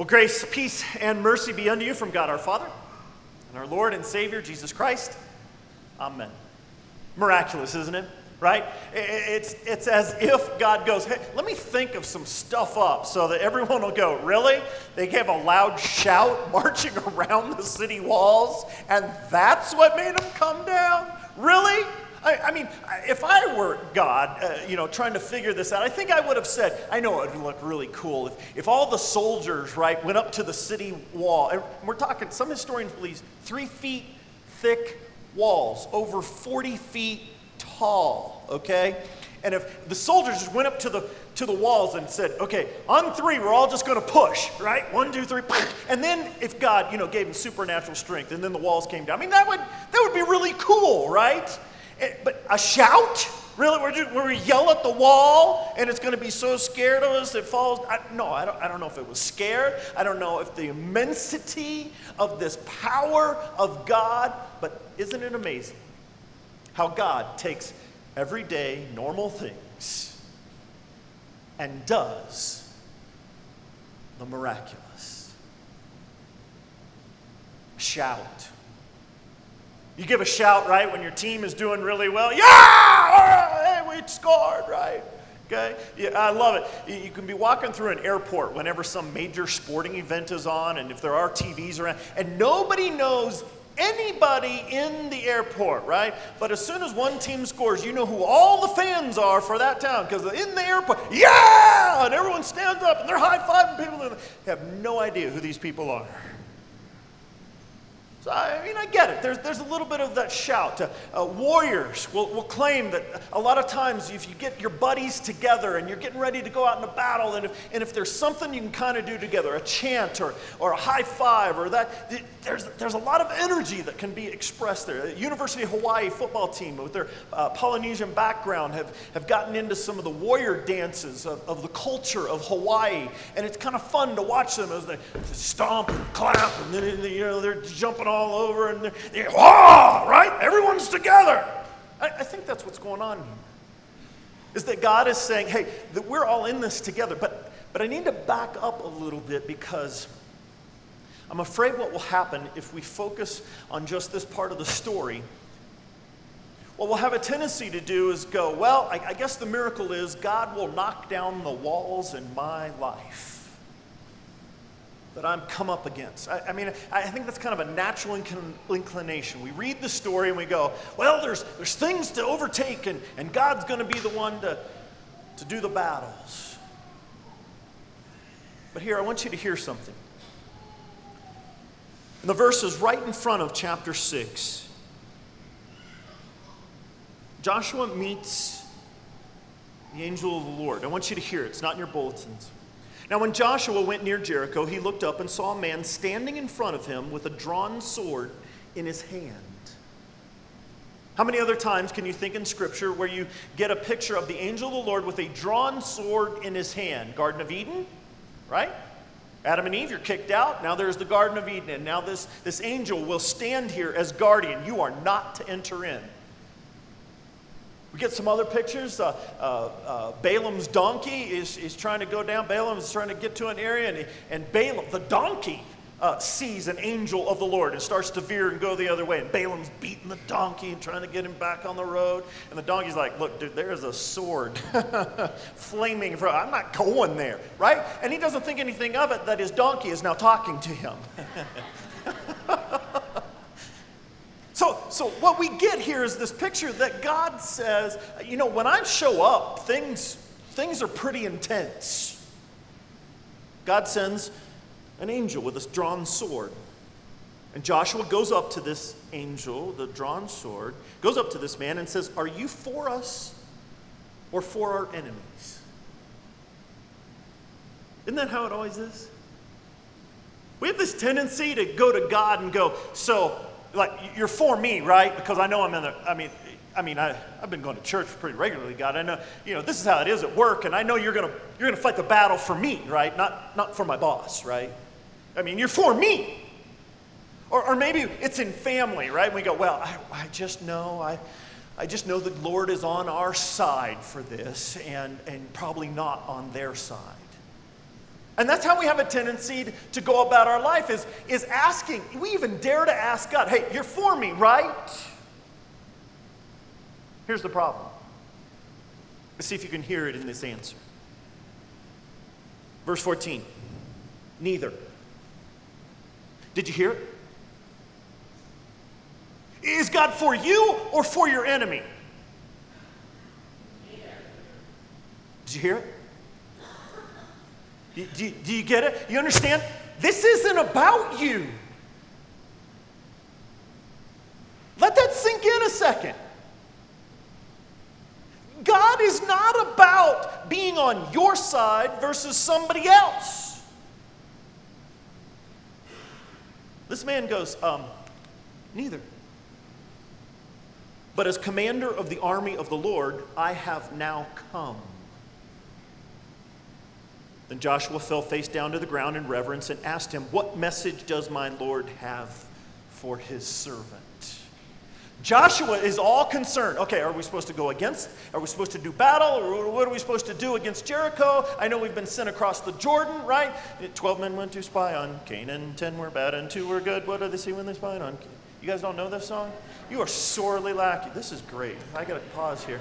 Well, grace, peace, and mercy be unto you from God our Father and our Lord and Savior, Jesus Christ. Amen. Miraculous, isn't it? Right? It's, it's as if God goes, hey, let me think of some stuff up so that everyone will go, really? They gave a loud shout marching around the city walls, and that's what made them come down? Really? I, I, mean, if I were God, uh, you know, trying to figure this out, I think I would have said, I know it would look really cool if, if all the soldiers, right, went up to the city wall. And we're talking, some historians believe three feet thick walls, over 40 feet tall, okay? And if the soldiers just went up to the, to the walls and said, okay, on three, we're all just going to push, right? One, two, three. And then if God, you know, gave them supernatural strength and then the walls came down, I mean, that would, that would be really cool, right? Eh, but a shout? Really? Where we're yell at the wall and it's going to be so scared of us it falls? I, no, I don't, I don't know if it was scared. I don't know if the immensity of this power of God, but isn't it amazing how God takes everyday, normal things and does the miraculous? Shout you give a shout, right, when your team is doing really well. Yeah! Hey, we scored, right? Okay? Yeah, I love it. You can be walking through an airport whenever some major sporting event is on, and if there are TVs around, and nobody knows anybody in the airport, right? But as soon as one team scores, you know who all the fans are for that town because in the airport, yeah! And everyone stands up and they're high fiving people. They have no idea who these people are. So, I mean, I get it. There's, there's a little bit of that shout. Uh, uh, warriors will, will claim that a lot of times if you get your buddies together and you're getting ready to go out in a battle, and if, and if there's something you can kind of do together, a chant or, or a high five or that, there's, there's a lot of energy that can be expressed there. The University of Hawaii football team with their uh, Polynesian background have, have gotten into some of the warrior dances of, of the culture of Hawaii, and it's kind of fun to watch them as they stomp and clap, and then you know, they're jumping all over and they're, they're oh, right? Everyone's together. I, I think that's what's going on here. Is that God is saying, hey, that we're all in this together. But, but I need to back up a little bit because I'm afraid what will happen if we focus on just this part of the story. What we'll have a tendency to do is go, well, I, I guess the miracle is God will knock down the walls in my life that I'm come up against. I, I, mean, I think that's kind of a natural inclination. We read the story and we go, well, there's, there's things to overtake, and, and God's going to be the one to, to do the battles. But here, I want you to hear something. In the verses right in front of chapter 6, Joshua meets the angel of the Lord. I want you to hear it, it's not in your bulletins. Now, when Joshua went near Jericho, he looked up and saw a man standing in front of him with a drawn sword in his hand. How many other times can you think in Scripture where you get a picture of the angel of the Lord with a drawn sword in his hand? Garden of Eden, right? Adam and Eve, you're kicked out. Now there's the Garden of Eden, and now this, this angel will stand here as guardian. You are not to enter in. We get some other pictures. Uh, uh, uh, Balaam's donkey is, is trying to go down. Balaam is trying to get to an area, and, he, and Balaam, the donkey, uh, sees an angel of the Lord and starts to veer and go the other way. And Balaam's beating the donkey and trying to get him back on the road. And the donkey's like, Look, dude, there's a sword flaming. For, I'm not going there, right? And he doesn't think anything of it that his donkey is now talking to him. So, what we get here is this picture that God says, you know, when I show up, things, things are pretty intense. God sends an angel with a drawn sword. And Joshua goes up to this angel, the drawn sword, goes up to this man and says, Are you for us or for our enemies? Isn't that how it always is? We have this tendency to go to God and go, So, like you're for me, right? Because I know I'm in the. I mean, I mean, I, I've been going to church pretty regularly, God. I know, you know, this is how it is at work, and I know you're gonna you're gonna fight the battle for me, right? Not not for my boss, right? I mean, you're for me. Or, or maybe it's in family, right? We go, well, I, I just know, I, I just know the Lord is on our side for this, and and probably not on their side. And that's how we have a tendency to go about our life is, is asking. We even dare to ask God, hey, you're for me, right? Here's the problem. Let's see if you can hear it in this answer. Verse 14. Neither. Did you hear it? Is God for you or for your enemy? Did you hear it? Do, do, you get it? You understand? This isn't about you. Let that sink in a second. God is not about being on your side versus somebody else. This man goes, um, neither. But as commander of the army of the Lord, I have now come. Then Joshua fell face down to the ground in reverence and asked him, What message does my Lord have for his servant? Joshua is all concerned. Okay, are we supposed to go against? Are we supposed to do battle? Or what are we supposed to do against Jericho? I know we've been sent across the Jordan, right? Twelve men went to spy on Canaan, ten were bad, and two were good. What did they see when they spied on? Canaan? You guys don't know this song? You are sorely lacking. This is great. I got to pause here.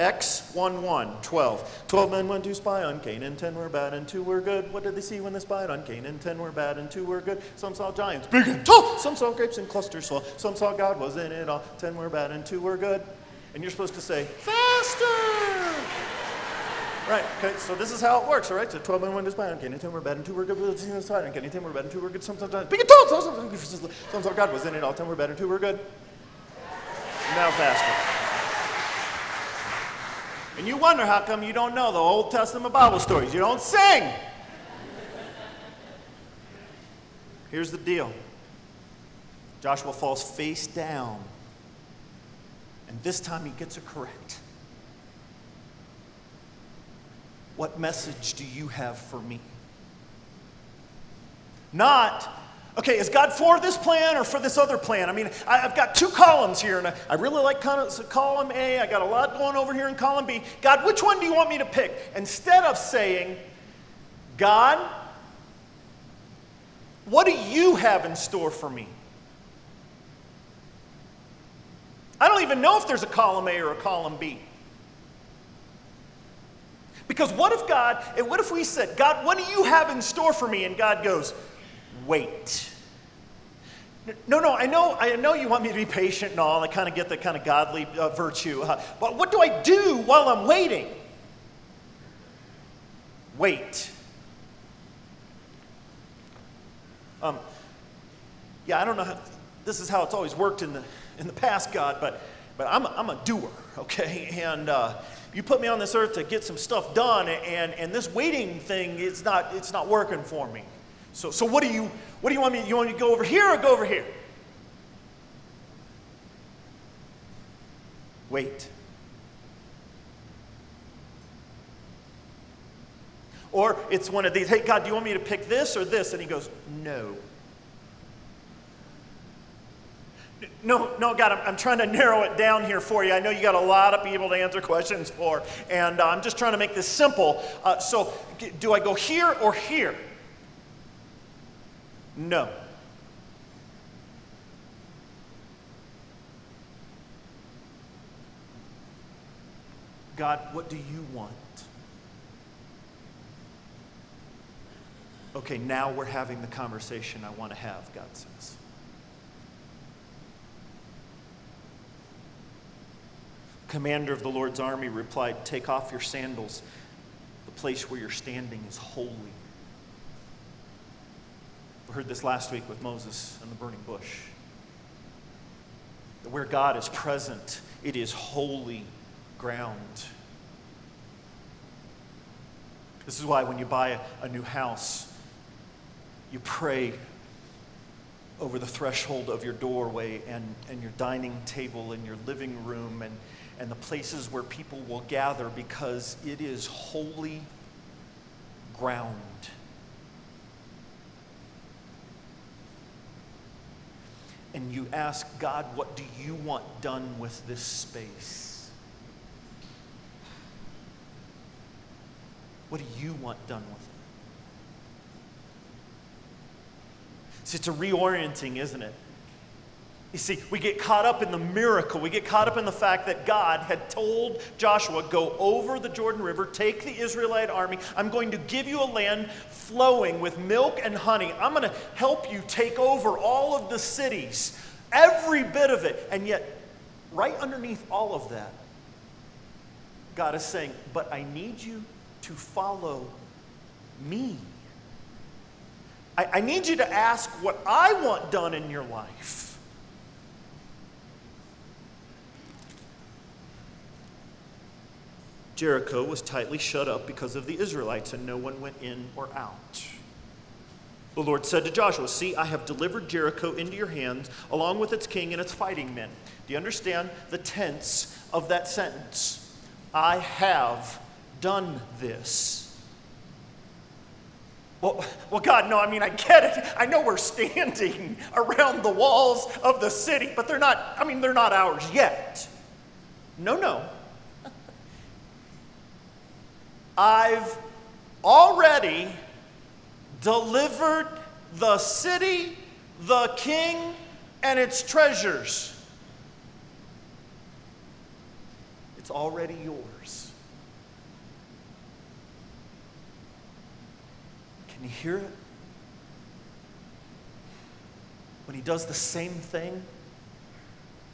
X 1 1, 12. 12 men went to spy on Canaan, 10 were bad and 2 were good. What did they see when they spied on Canaan? 10 were bad and 2 were good. Some saw giants, big and tall. Some saw grapes in clusters full. Some saw God was in it all. 10 were bad and 2 were good. And you're supposed to say, faster! Right, okay, so this is how it works, all right? So 12 men went to spy on Canaan, 10 were bad and 2 were good. But the spied on Canaan, 10 were bad and 2 were good. Some saw giants, big and tall. Some saw God was in it all. 10 were bad and 2 were good. Now faster. And you wonder how come you don't know the Old Testament Bible stories. You don't sing. Here's the deal Joshua falls face down, and this time he gets it correct. What message do you have for me? Not okay, is God for this plan or for this other plan? I mean, I, have got two columns here, and I, I really like column A. I got a lot going over here in column B. God, which one do you want me to pick? Instead of saying, God, what do you have in store for me? I don't even know if there's a column A or a column B. Because what if God, and what if we said, God, what do you have in store for me? And God goes, wait. No, no, I know, I know you want me to be patient and all. I kind of get the kind of godly uh, virtue. Uh, but what do I do while I'm waiting? Wait. Um, yeah, I don't know how, this is how it's always worked in the, in the past, God, but, but I'm, a, I'm a doer, okay? And uh, you put me on this earth to get some stuff done, and, and this waiting thing, it's not, it's not working for me. So, so what do you what do you want me? You want me to go over here or go over here? Wait. Or it's one of these, hey God, do you want me to pick this or this? And he goes, No. No, no, God, I'm, I'm, trying to narrow it down here for you. I know you got a lot of people to answer questions for, and uh, I'm just trying to make this simple. Uh, so, do I go here or here? No. God, what do you want? Okay, now we're having the conversation I want to have, God says. Commander of the Lord's army replied, Take off your sandals. The place where you're standing is holy. We heard this last week with Moses and the burning bush. Where God is present, it is holy ground. This is why when you buy a, a new house, you pray over the threshold of your doorway and, and your dining table and your living room and, and the places where people will gather because it is holy ground. and you ask God, what do you want done with this space? What do you want done with it? So it's a reorienting, isn't it? You see, we get caught up in the miracle. We get caught up in the fact that God had told Joshua, Go over the Jordan River, take the Israelite army. I'm going to give you a land flowing with milk and honey. I'm going to help you take over all of the cities, every bit of it. And yet, right underneath all of that, God is saying, But I need you to follow me. I, I need you to ask what I want done in your life. Jericho was tightly shut up because of the Israelites, and no one went in or out. The Lord said to Joshua, See, I have delivered Jericho into your hands, along with its king and its fighting men. Do you understand the tense of that sentence? I have done this. Well, well, God, no, I mean, I get it. I know we're standing around the walls of the city, but they're not, I mean, they're not ours yet. No, no. I've already delivered the city, the king, and its treasures. It's already yours. Can you hear it? When he does the same thing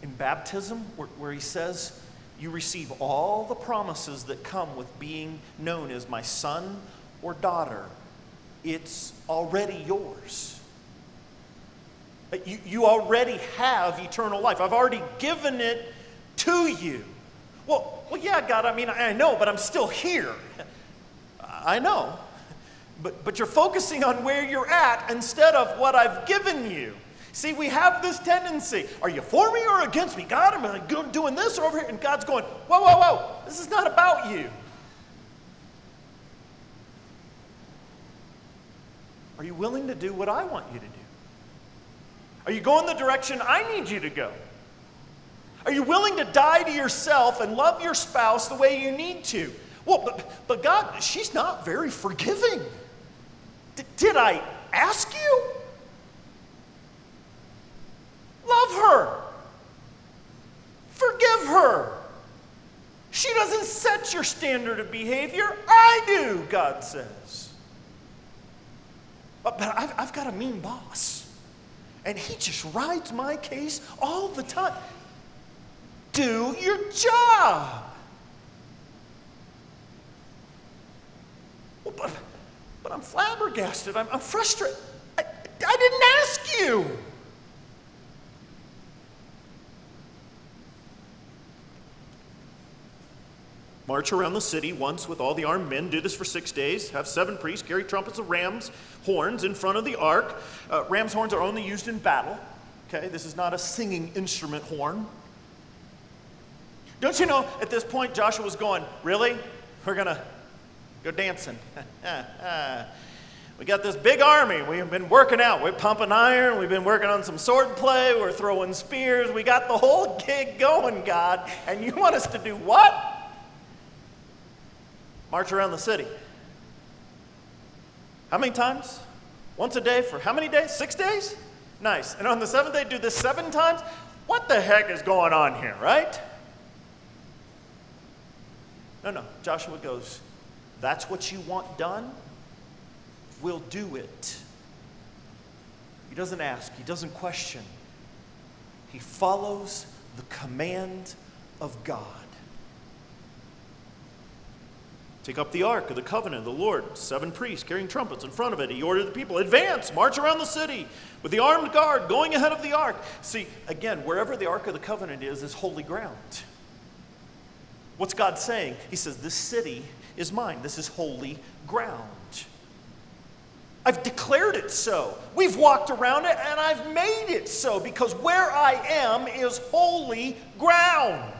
in baptism, where, where he says, you receive all the promises that come with being known as my son or daughter. It's already yours. You, you already have eternal life. I've already given it to you. Well, well, yeah, God, I mean, I know, but I'm still here. I know. But, but you're focusing on where you're at instead of what I've given you. See, we have this tendency. Are you for me or against me? God, am I doing this or over here? And God's going, whoa, whoa, whoa. This is not about you. Are you willing to do what I want you to do? Are you going the direction I need you to go? Are you willing to die to yourself and love your spouse the way you need to? Well, but, but God, she's not very forgiving. D- did I ask you? Love her. Forgive her. She doesn't set your standard of behavior. I do, God says. But, but I've, I've got a mean boss. And he just rides my case all the time. Do your job. Well, but, but I'm flabbergasted. I'm, I'm frustrated. I, I didn't ask you. March around the city once with all the armed men. Do this for six days. Have seven priests carry trumpets of ram's horns in front of the ark. Uh, ram's horns are only used in battle. Okay, this is not a singing instrument horn. Don't you know at this point Joshua was going, Really? We're going to go dancing. we got this big army. We've been working out. We're pumping iron. We've been working on some sword play. We're throwing spears. We got the whole gig going, God. And you want us to do what? March around the city. How many times? Once a day for how many days? Six days? Nice. And on the seventh day, do this seven times? What the heck is going on here, right? No, no. Joshua goes, That's what you want done? We'll do it. He doesn't ask, he doesn't question. He follows the command of God. Take up the ark of the covenant of the Lord, seven priests carrying trumpets in front of it. He ordered the people, advance, march around the city with the armed guard going ahead of the ark. See, again, wherever the ark of the covenant is, is holy ground. What's God saying? He says, This city is mine. This is holy ground. I've declared it so. We've walked around it and I've made it so because where I am is holy ground.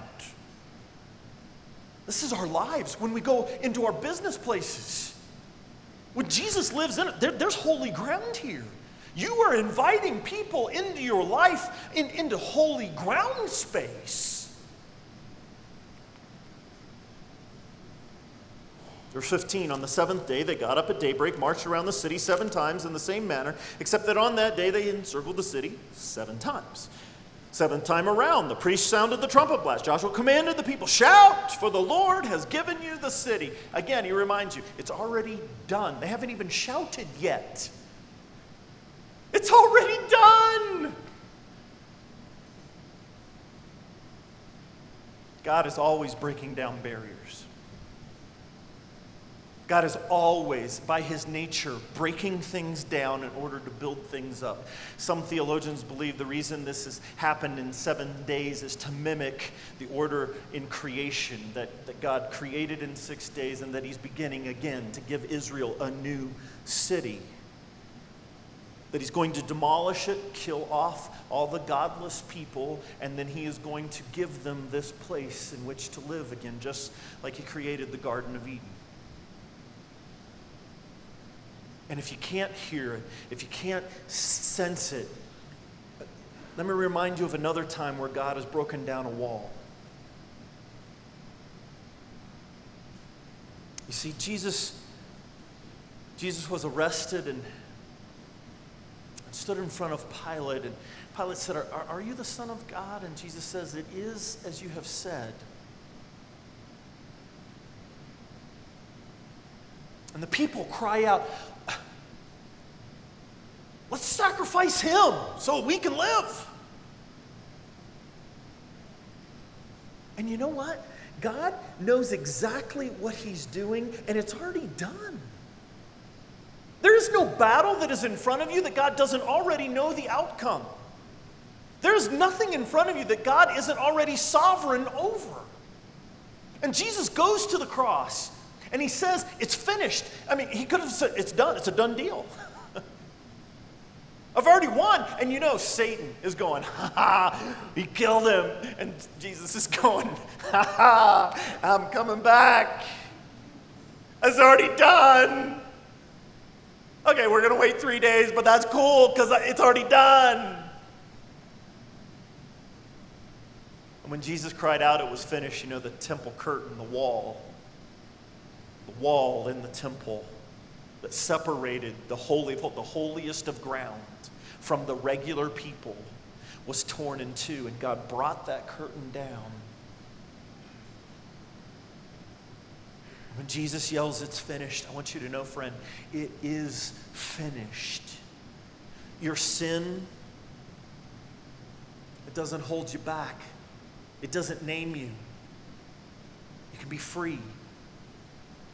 This is our lives when we go into our business places. When Jesus lives in it, there, there's holy ground here. You are inviting people into your life, in, into holy ground space. Verse 15, on the seventh day they got up at daybreak, marched around the city seven times in the same manner, except that on that day they encircled the city seven times. Seventh time around, the priest sounded the trumpet blast. Joshua commanded the people, Shout, for the Lord has given you the city. Again, he reminds you, it's already done. They haven't even shouted yet. It's already done. God is always breaking down barriers. God is always, by his nature, breaking things down in order to build things up. Some theologians believe the reason this has happened in seven days is to mimic the order in creation that, that God created in six days and that he's beginning again to give Israel a new city. That he's going to demolish it, kill off all the godless people, and then he is going to give them this place in which to live again, just like he created the Garden of Eden. And if you can't hear it, if you can't sense it, let me remind you of another time where God has broken down a wall. You see, Jesus, Jesus was arrested and stood in front of Pilate, and Pilate said, are, are you the Son of God? And Jesus says, It is as you have said. And the people cry out, Let's sacrifice him so we can live. And you know what? God knows exactly what he's doing, and it's already done. There is no battle that is in front of you that God doesn't already know the outcome. There is nothing in front of you that God isn't already sovereign over. And Jesus goes to the cross and he says, It's finished. I mean, he could have said, It's done, it's a done deal. I've already won. And you know, Satan is going, ha ha, he killed him. And Jesus is going, ha ha, I'm coming back. It's already done. Okay, we're going to wait three days, but that's cool because it's already done. And when Jesus cried out, it was finished, you know, the temple curtain, the wall, the wall in the temple that separated the holy, the holiest of ground from the regular people was torn in two, and God brought that curtain down. When Jesus yells, It's finished, I want you to know, friend, it is finished. Your sin, it doesn't hold you back, it doesn't name you. You can be free.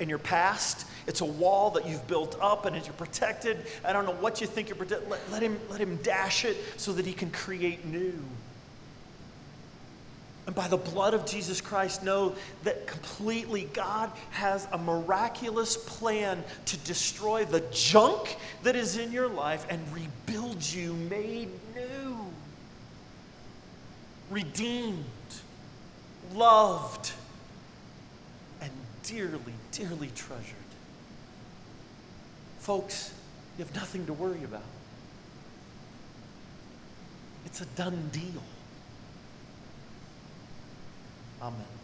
In your past, it's a wall that you've built up and you're protected. I don't know what you think you're protected. Let, let, him, let him dash it so that he can create new. And by the blood of Jesus Christ, know that completely God has a miraculous plan to destroy the junk that is in your life and rebuild you made new, redeemed, loved, dearly, dearly treasured. Folks, you have nothing to worry about. It's a done deal. Amen.